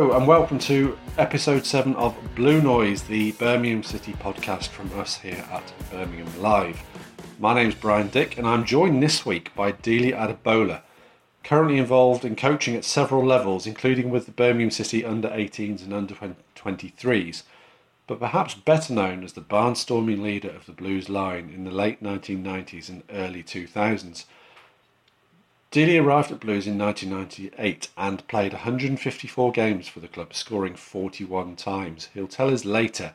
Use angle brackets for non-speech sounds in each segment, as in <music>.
Hello and welcome to episode 7 of Blue Noise, the Birmingham City podcast from us here at Birmingham Live. My name's Brian Dick and I'm joined this week by Dele Adebola, currently involved in coaching at several levels, including with the Birmingham City under 18s and under 23s, but perhaps better known as the barnstorming leader of the Blues line in the late 1990s and early 2000s. Dele arrived at Blues in 1998 and played 154 games for the club, scoring 41 times. He'll tell us later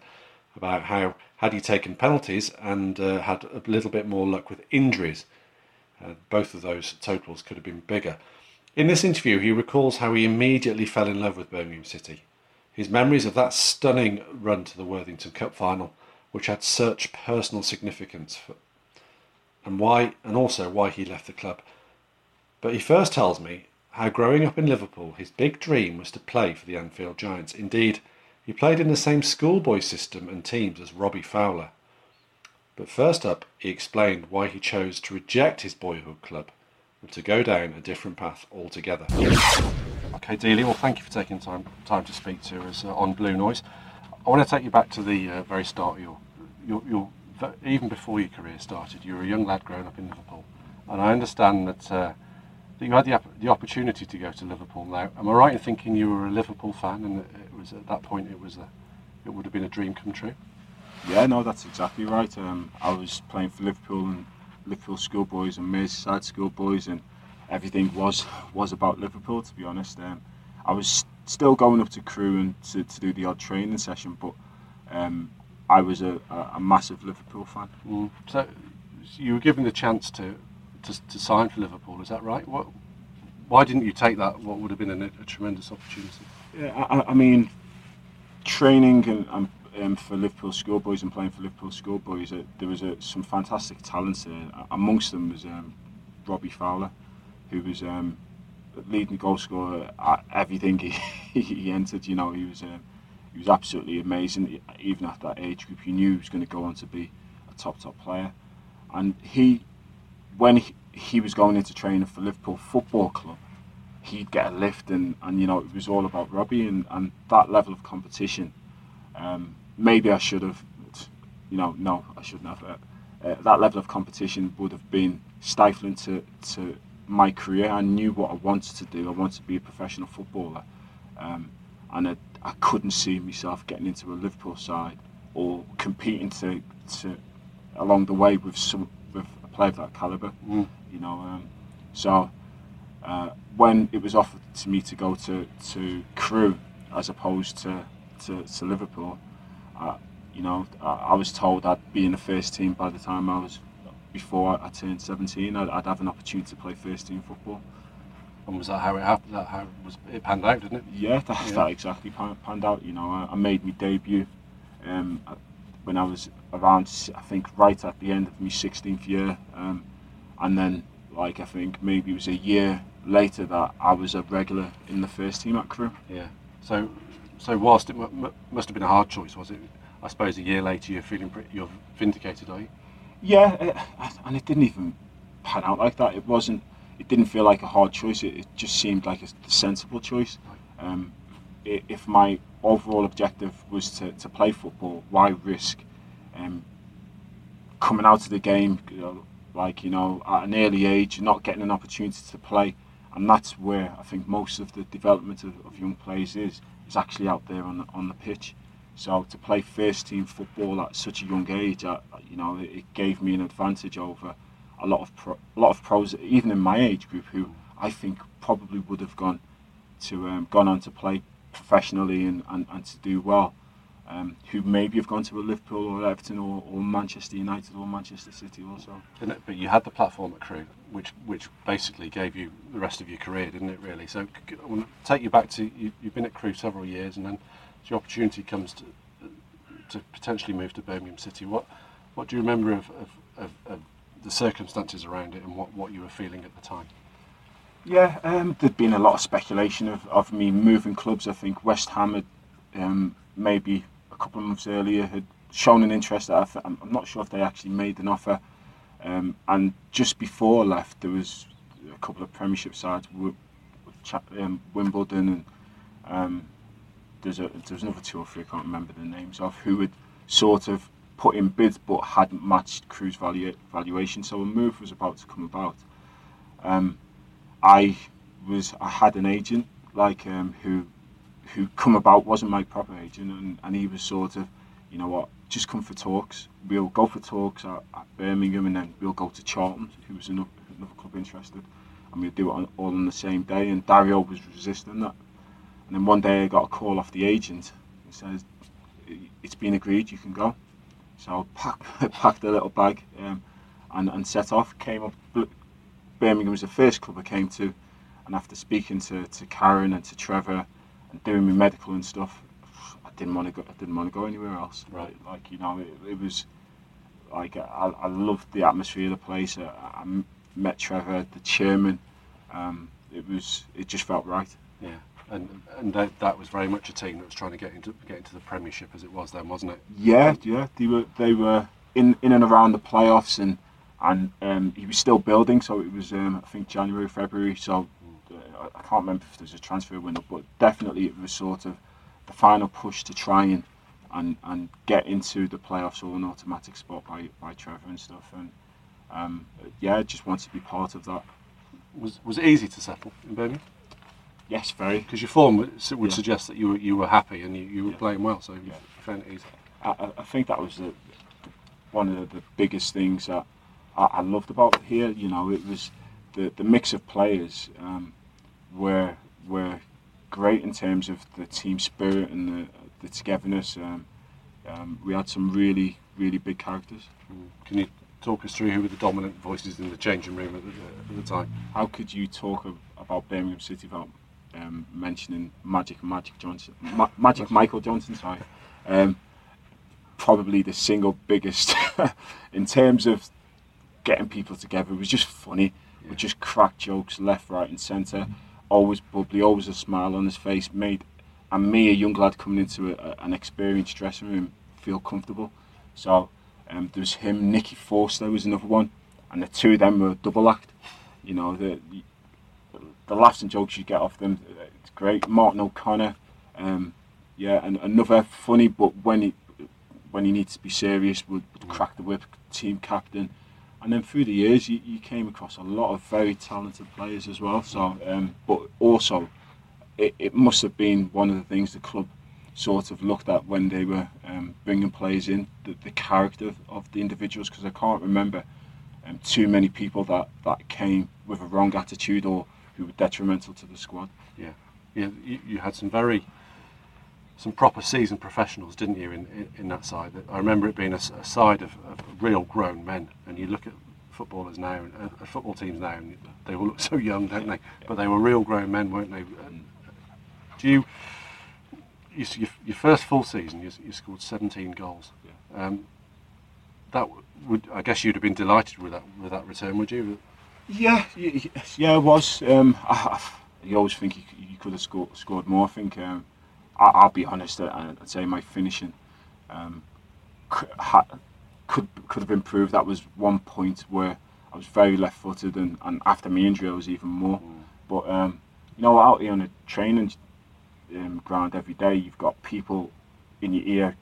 about how had he taken penalties and uh, had a little bit more luck with injuries, uh, both of those totals could have been bigger. In this interview, he recalls how he immediately fell in love with Birmingham City. His memories of that stunning run to the Worthington Cup final, which had such personal significance, for, and why, and also why he left the club. But he first tells me how growing up in Liverpool, his big dream was to play for the Anfield Giants. Indeed, he played in the same schoolboy system and teams as Robbie Fowler. But first up, he explained why he chose to reject his boyhood club and to go down a different path altogether. Okay, Dele, well, thank you for taking time time to speak to us uh, on Blue Noise. I want to take you back to the uh, very start of your, your, your, even before your career started. You were a young lad growing up in Liverpool, and I understand that uh, that you had the, the opportunity to go to Liverpool now. Am I right in thinking you were a Liverpool fan and it was at that point it was a, it would have been a dream come true? Yeah, no, that's exactly right. Um, I was playing for Liverpool and Liverpool schoolboys and Merseyside schoolboys and everything was was about Liverpool to be honest. Um, I was still going up to Crewe and to, to do the odd training session, but um, I was a, a, a, massive Liverpool fan. Mm. So you were given the chance to to, to sign for Liverpool. Is that right? What, why didn't you take that? What would have been a, a tremendous opportunity? Yeah, I, I mean, training and, and um, for Liverpool schoolboys and playing for Liverpool schoolboys, uh, there was uh, some fantastic talents there. Amongst them was um, Robbie Fowler, who was um, leading goal scorer at everything <laughs> he, he entered. You know, he was um, he was absolutely amazing. Even at that age group, you knew he was going to go on to be a top top player, and he when he, he was going into training for Liverpool Football Club, he'd get a lift, and, and you know it was all about Robbie and, and that level of competition. Um, maybe I should have, you know, no, I shouldn't have. Uh, uh, that level of competition would have been stifling to, to my career. I knew what I wanted to do. I wanted to be a professional footballer, um, and I, I couldn't see myself getting into a Liverpool side or competing to, to along the way with some play of that caliber. Mm. You know, um, so uh, when it was offered to me to go to to Crewe as opposed to to, to Liverpool, uh, you know, I, I, was told I'd be in the first team by the time I was before I turned 17. I'd, I'd have an opportunity to play first team football. And was that how it happened? That how it was it panned out, didn't it? Yeah, that, yeah. that exactly panned out. You know, I, I made my debut um, when I was around, I think, right at the end of my 16th year. Um, and then, like, I think maybe it was a year later that I was a regular in the first team at Crewe. Yeah. So, so whilst it m- must have been a hard choice, was it? I suppose a year later you're feeling pretty, you're vindicated, are you? Yeah, it, and it didn't even pan out like that. It wasn't. It didn't feel like a hard choice. It, it just seemed like a sensible choice. Um, if my overall objective was to, to play football, why risk um, coming out of the game, you know, like you know, at an early age, not getting an opportunity to play, and that's where I think most of the development of, of young players is is actually out there on the, on the pitch. So to play first team football at such a young age, I, you know, it, it gave me an advantage over a lot of pro, a lot of pros, even in my age group, who I think probably would have gone to um, gone on to play professionally and, and, and to do well, um, who maybe have gone to a Liverpool or Everton or, or Manchester United or Manchester City also. But you had the platform at Crewe, which which basically gave you the rest of your career, didn't it? Really. So I want to take you back to you, have been at Crewe several years, and then the opportunity comes to to potentially move to Birmingham City. What what do you remember of, of, of, of the circumstances around it and what, what you were feeling at the time? Yeah, um, there'd been a lot of speculation of, of me moving clubs. I think West Ham had um, maybe a couple of months earlier had shown an interest. That I'm not sure if they actually made an offer. Um, and just before I left, there was a couple of Premiership sides, um, Wimbledon and um, there's a there's another two or three I can't remember the names of who had sort of put in bids but hadn't matched value, valuation. So a move was about to come about. Um, I was I had an agent like um, who who come about wasn't my proper agent and, and he was sort of you know what just come for talks. We'll go for talks at, at Birmingham and then we'll go to Charlton who was another, another club interested and we'll do it on, all on the same day and Dario was resisting that. And then one day I got a call off the agent he says it's been agreed you can go. So I packed, <laughs> packed a little bag um, and, and set off came up Birmingham was the first club I came to and after speaking to, to Karren and to Trevor and doing my medical and stuff, I didn't want to go. I didn't want to go anywhere else. Right. Like you know, it, it was like I, I loved the atmosphere of the place. I, I met Trevor, the chairman. Um, it was it just felt right. Yeah. And and that, that was very much a team that was trying to get into get into the Premiership as it was then, wasn't it? Yeah, yeah. They were they were in in and around the playoffs and and um, he was still building. So it was um, I think January February. So I can't remember if there's a transfer window, but definitely it was sort of the final push to try and and, and get into the playoffs or an automatic spot by, by Trevor and stuff. And um, yeah, just wanted to be part of that. Was was it easy to settle in Birmingham? Yes, very. Because your form would, would yeah. suggest that you were you were happy and you, you were yeah. playing well, so you yeah. found it easy. I, I think that was the, one of the, the biggest things that I, I, loved about here. You know, it was the the mix of players. Um, were were great in terms of the team spirit and the, the togetherness. Um, um, we had some really really big characters. Mm. Can you talk us through who were the dominant voices in the changing room at the, at the time? How could you talk of, about Birmingham City without um, mentioning Magic Magic Johnson, Ma- Magic Michael Johnson? Sorry. Um, probably the single biggest <laughs> in terms of getting people together. It was just funny. Yeah. We just crack jokes left, right, and centre. Always bubbly, always a smile on his face, made and me, a young lad coming into a, an experienced dressing room, feel comfortable. So um, there was him, Nicky Forster was another one, and the two of them were double act. You know, the the laughs and jokes you get off them, it's great. Martin O'Connor, um, yeah, and another funny, but when he when he needs to be serious, would, would crack the whip, team captain and then through the years you, you came across a lot of very talented players as well. So um, but also it, it must have been one of the things the club sort of looked at when they were um, bringing players in the, the character of the individuals. Because I can't remember um, too many people that, that came with a wrong attitude or who were detrimental to the squad. Yeah. Yeah you, you had some very some proper seasoned professionals, didn't you, in, in, in that side? I remember it being a, a side of, of, real grown men, and you look at footballers now, and uh, football teams now, and they all look <laughs> so young, don't they? But they were real grown men, weren't they? Do you, you your, your, first full season, you, you scored 17 goals. Yeah. Um, that would, I guess, you'd have been delighted with that with that return, would you? Yeah, yeah, I was. Um, I, I, always think you, you could have scored, scored more. I think. Um, I, will be honest, I'd say my finishing um, could, could could have improved. That was one point where I was very left-footed, and, and after my injury, I was even more. Mm. But um, you know, out here on a training um, ground every day, you've got people in your ear,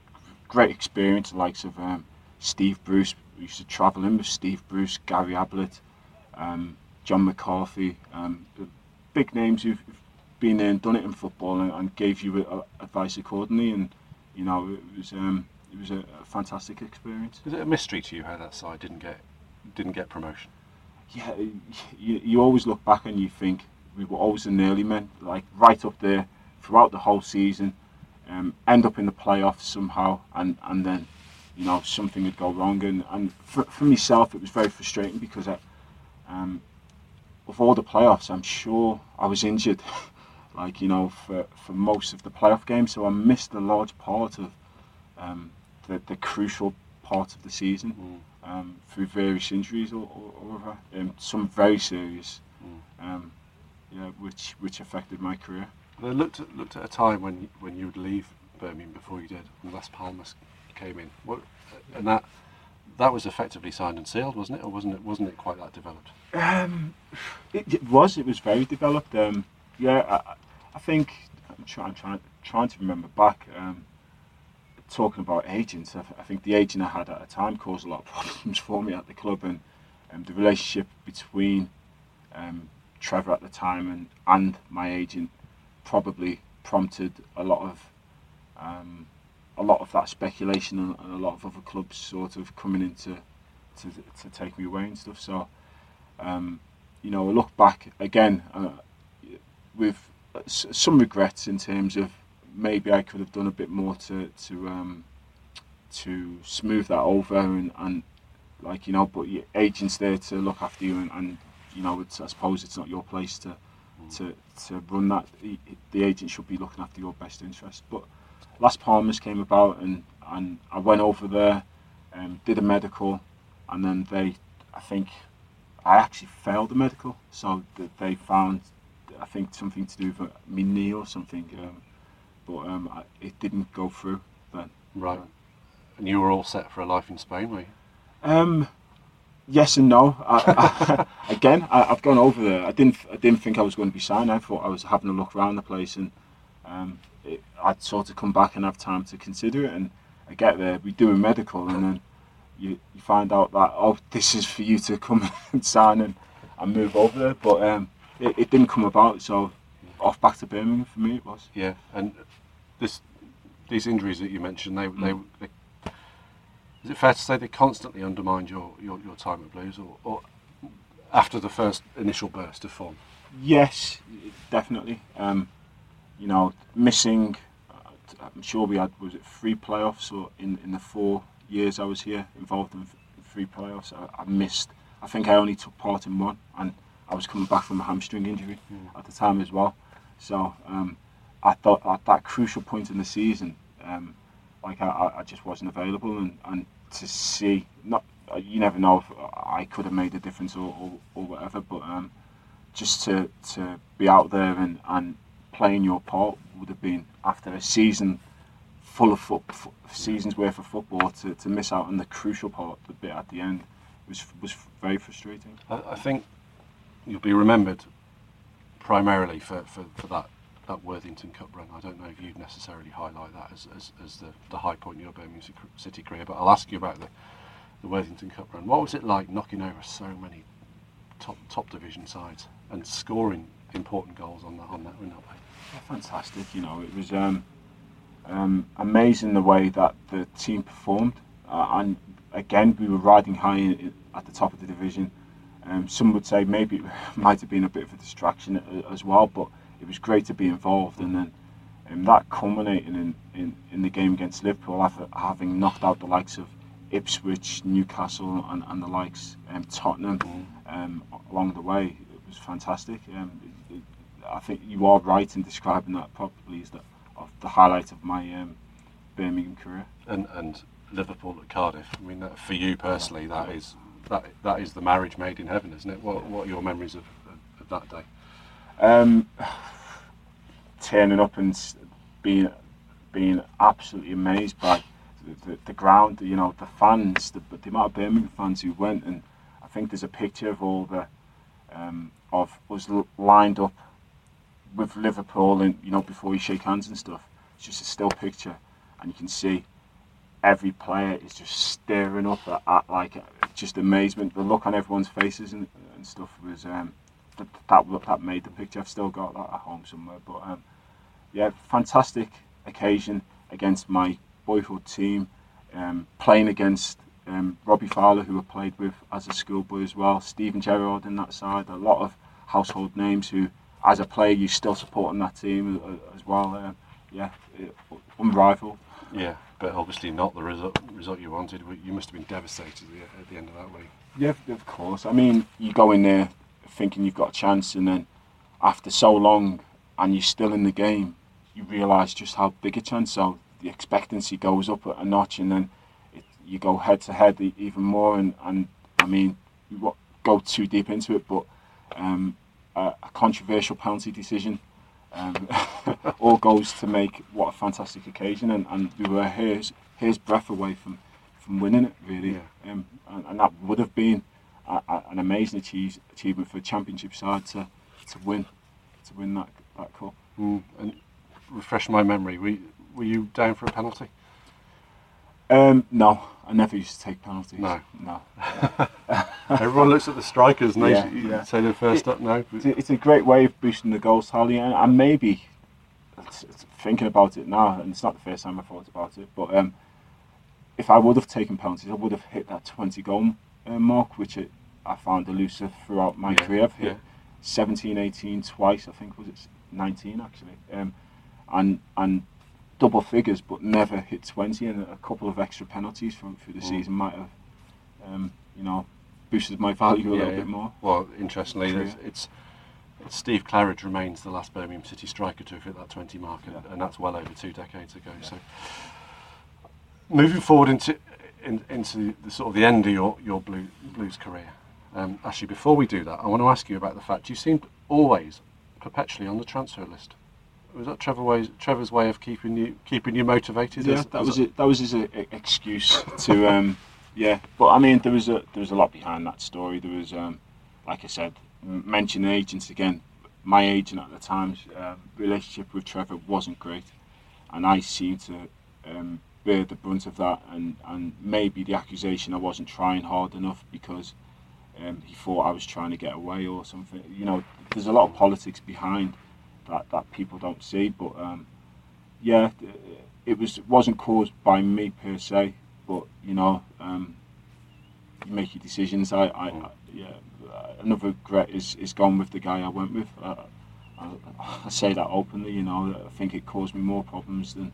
great experience, the likes of um, Steve Bruce. We used to travel in with Steve Bruce, Gary Ablett, um, Jon McCarthy, um, big names who've been there and done it in football and, and gave you uh, advice accordingly. And you know, it was um, it was a, a, fantastic experience. Is it a mystery to you how that side didn't get didn't get promotion? Yeah, you, you always look back and you think we were always the early men, like right up there throughout the whole season. Um, end up in the playoffs somehow, and and then you know something would go wrong. And and for, for myself, it was very frustrating because I, um, of all the playoffs, I'm sure I was injured. <laughs> like you know for, for most of the playoff games. So I missed a large part of um, the, the crucial part of the season mm. um, through various injuries or, or, or um, some very serious, mm. um, yeah, which which affected my career. I looked at, looked at a time when when you would leave Birmingham before you did, and Las Palmas came in. What, and that that was effectively signed and sealed, wasn't it, or wasn't it? Wasn't it quite that developed? Um, it, it was. It was very developed. Yeah, I, I think I'm trying, trying trying to remember back. Um, talking about agents, I, I, think the agent I had at the time caused a lot of <laughs> problems for me at the club, and um, the relationship between um, Trevor at the time and and my agent probably prompted a lot of um, a lot of that speculation and, and, a lot of other clubs sort of coming into to, to take me away and stuff. So, um, you know, I look back again uh, with uh, some regrets in terms of maybe I could have done a bit more to to um, to smooth that over and, and like you know, but your agent's there to look after you and, and you know, I suppose it's not your place to mm. to to run that. The, agent should be looking after your best interest. But Las Palmas came about and and I went over there, and did a medical, and then they, I think, I actually failed the medical, so they found, I think something to do with my knee or something. Um, but um, I, it didn't go through then. Right. And you were all set for a life in Spain, were you? Um, yes and no. I, I, <laughs> again, I, have gone over there. I didn't. I didn't think I was going to be signed. I thought I was having a look around the place, and um, it, I'd sort of come back and have time to consider it. And I get there, we do a medical, and then you, you find out that oh, this is for you to come <laughs> and sign and, and move over there. But um, it, it didn't come about, so off back to Birmingham for me it was. Yeah, and this these injuries that you mentioned, they, mm. they, they is it fair to say they constantly undermined your, your, your time at Blues, or, or after the first initial burst of form? Yes, definitely. Um, you know, missing. Uh, I'm sure we had was it three playoffs or in in the four years I was here involved in three playoffs. I, I missed. I think I only took part in one, and I was coming back from a hamstring injury mm. at the time as well. So um, I thought at that crucial point in the season, um, like I, I just wasn't available, and, and to see not you never know if I could have made a difference or, or, or whatever, but um, just to, to be out there and, and playing your part would have been after a season full of foot, seasons worth of football to, to miss out on the crucial part, the bit at the end, was was very frustrating. I, I think you'll be remembered primarily for, for, for that that Worthington Cup run. I don't know if you'd necessarily highlight that as, as, as the, the high point in your Birmingham City career, but I'll ask you about the, the Worthington Cup run. What was it like knocking over so many top top division sides and scoring important goals on that on that, way? Yeah, fantastic. You know, it was um, um, amazing the way that the team performed, uh, and again we were riding high at the top of the division. Um, some would say maybe it might have been a bit of a distraction as well, but it was great to be involved. And then um, that culminating in, in, in the game against Liverpool, after having knocked out the likes of Ipswich, Newcastle, and, and the likes, um, Tottenham, um, along the way, it was fantastic. Um, it, it, I think you are right in describing that probably as the, of the highlight of my um, Birmingham career. And, and Liverpool at Cardiff. I mean, that, for you personally, that is that that is the marriage made in heaven, isn't it? What what are your memories of, of that day? Um, <sighs> turning up and being being absolutely amazed by the, the, the ground, you know, the fans, the, the, amount of Birmingham fans who went, and I think there's a picture of all the um, of us lined up with Liverpool, and you know, before you shake hands and stuff. It's just a still picture, and you can see every player is just staring up at, at like just amazement. The look on everyone's faces and, and stuff was um, that, that that made the picture. I've still got that at home somewhere, but um, yeah, fantastic occasion against my boyhood team, um, playing against um, Robbie Fowler, who I played with as a schoolboy as well, Steven Gerrard in that side, a lot of household names who, as a player, you still support supporting that team uh, as well. Uh, yeah, unrivaled. Yeah, but obviously not the result, result you wanted. You must have been devastated at the end of that week. Yeah, of course. I mean, you go in there thinking you've got a chance, and then after so long, and you're still in the game, you realise just how big a chance. So the expectancy goes up a notch, and then it, you go head to head even more. And, and I mean, you go too deep into it, but um, a, a, controversial penalty decision um, <laughs> all goes to make what a fantastic occasion. And, and we were his his breath away from, from winning it, really. Yeah. Um, and, and, that would have been a, a, an amazing achieve, achievement for a championship side to, to win to win that, that cup. Mm. And refresh my memory. Were, were you down for a penalty? Um, no, I never used to take penalties. No. no. <laughs> <laughs> Everyone looks at the strikers and they Yeah, you yeah. say they're first up. No, It's a, it's a great way of boosting the goals tally, and, and maybe it's- it's thinking about it now, and it's not the first time I thought about it, but um, if I would have taken penalties, I would have hit that 20 goal uh, mark, which it, I found elusive throughout my Yeah, career. I've hit yeah. 17, 18 twice, I think was it 19 actually, um, and and double figures, but never hit 20, and a couple of extra penalties through, through the Mm. season might have, um, you know, boosted my value a Yeah, little yeah. bit more. Well, interestingly, it's, it's, it's Steve Claridge remains the last Birmingham City striker to have hit that 20 mark, and, and that's well over two decades ago. So, moving forward into in, into the sort of the end of your your blue, Blues career. Um, actually, before we do that, I want to ask you about the fact you seemed always perpetually on the transfer list. Was that Trevor ways, Trevor's way of keeping you keeping you motivated? Yeah, As- that as was a- it. That was his uh, excuse <laughs> to, um, yeah. But I mean, there was a there was a lot behind that story. There was, um, like I said, m- mention agents again. My agent at the time's um, relationship with Trevor wasn't great, and I seemed to um, bear the brunt of that. And and maybe the accusation I wasn't trying hard enough because um, he thought I was trying to get away or something. You know, there's a lot of politics behind that that people don't see, but. Um, yeah, it was wasn't caused by me per se, but you know, um, you make your decisions. I, I, I yeah, another regret is is gone with the guy I went with. Uh, I, I say that openly. You know, I think it caused me more problems than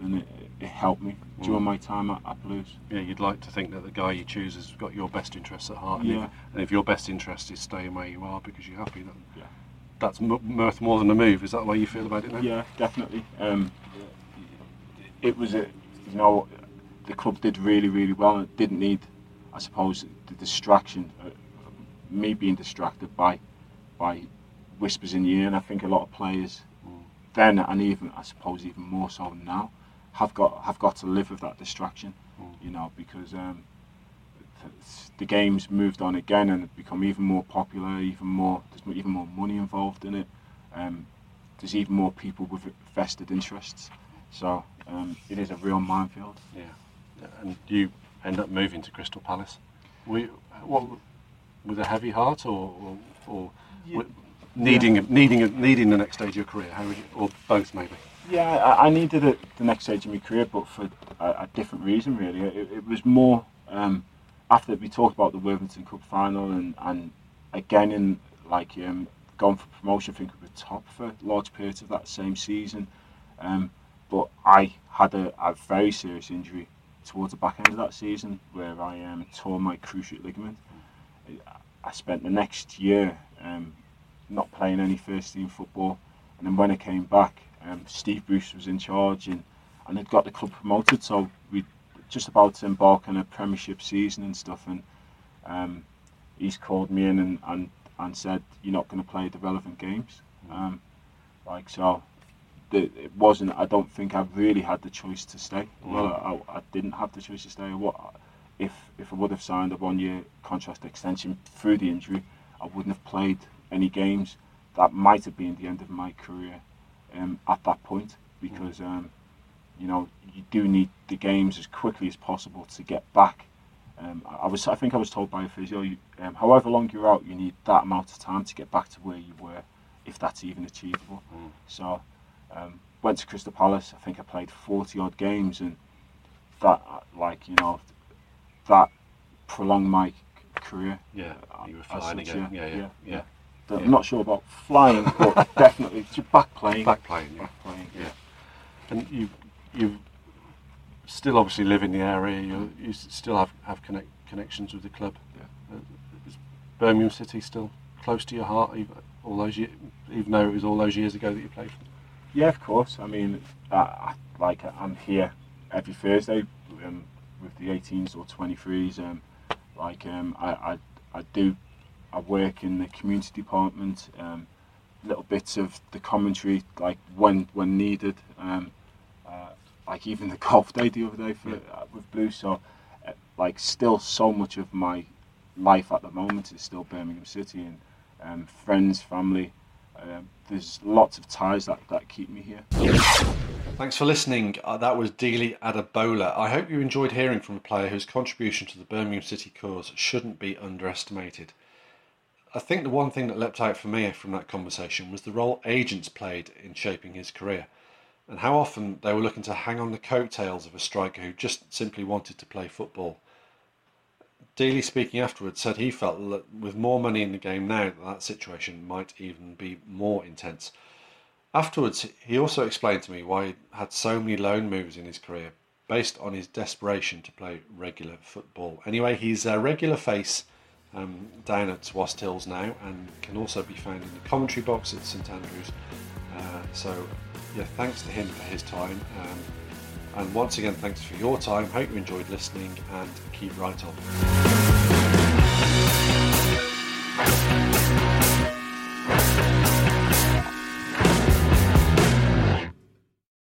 than it, it helped me during my time at, at Blues. yeah, you'd like to think that the guy you choose has got your best interests at heart. And, Yeah. if, and if your best interest is staying where you are because you're happy, then Yeah. that's m- worth more than a move. Is that the way you feel about it now? Yeah, definitely. Um, it was a, you know, the club did really, really well. It didn't need, I suppose, the distraction, uh, me being distracted by, by whispers in the ear. And I think a lot of players then, and even I suppose even more so now, have got have got to live with that distraction. You know, because um, th- the game's moved on again and become even more popular, even more. There's even more money involved in it. Um, there's even more people with vested interests. So um, it is a real minefield. Yeah. And you end up moving to Crystal Palace. You, what, with a heavy heart or, or, or Yeah. needing, needing, needing the next stage of your career? How would you, or both maybe? Yeah, I, I needed it the next stage of my career, but for a, a different reason, really. It, it was more um, after we talked about the Worthington Cup final and, and again in like um, going for promotion. I think we were top for large periods of that same season. Um, but I had a, a very serious injury towards the back end of that season where I um, tore my cruciate ligament. I spent the next year um, not playing any first team football, and then when I came back, um, Steve Bruce was in charge and, and had got the club promoted. So we just about to embark on a Premiership season and stuff, and um, he's called me in and, and, and said you're not going to play the relevant games. Um, like so, it wasn't. I don't think I really had the choice to stay. Well, I, I didn't have the choice to stay. What if if I would have signed a one year contract extension through the injury, I wouldn't have played any games. That might have been the end of my career um, at that point because um, you know you do need the games as quickly as possible to get back. Um, I I was I think I was told by a physio, you, um, however long you're out, you need that amount of time to get back to where you were, if that's even achievable. Mm. So um, went to Crystal Palace. I think I played 40 odd games, and that like you know that prolonged my career. Yeah, uh, you were flying again. Yeah, yeah, yeah. I'm not sure about flying, but <laughs> definitely back playing. Back playing, yeah. Back playing. Yeah. And you, you still obviously live in the area. You, you still have have connect, connections with the club. Yeah. Uh, is Birmingham City still close to your heart, even all those years, even though it was all those years ago that you played. For them? Yeah, of course. I mean, I, like I'm here every Thursday um, with the 18s or 23s. Um, like um, I, I, I do, I work in the community department. Um, little bits of the commentary, like when when needed. Um, uh, like even the <laughs> golf day the other day for Yeah. uh, with Blue. So, uh, like, still so much of my life at the moment is still Birmingham City and um, friends, family. Um, there's lots of ties that, that keep me here. Thanks for listening. Uh, that was Dele Adebola. I hope you enjoyed hearing from a player whose contribution to the Birmingham City cause shouldn't be underestimated. I think the one thing that leapt out for me from that conversation was the role agents played in shaping his career, and how often they were looking to hang on the coattails of a striker who just simply wanted to play football. Dele, speaking afterwards, said he felt that with more money in the game now, that, that situation might even be more intense. Afterwards, he also explained to me why he had so many loan moves in his career, based on his desperation to play regular football. Anyway, he's a regular face um, down at Wast Hills now and can also be found in the commentary box at St Andrews. Uh, so, yeah, thanks to him for his time. Um, and once again, thanks for your time. Hope you enjoyed listening and keep right on.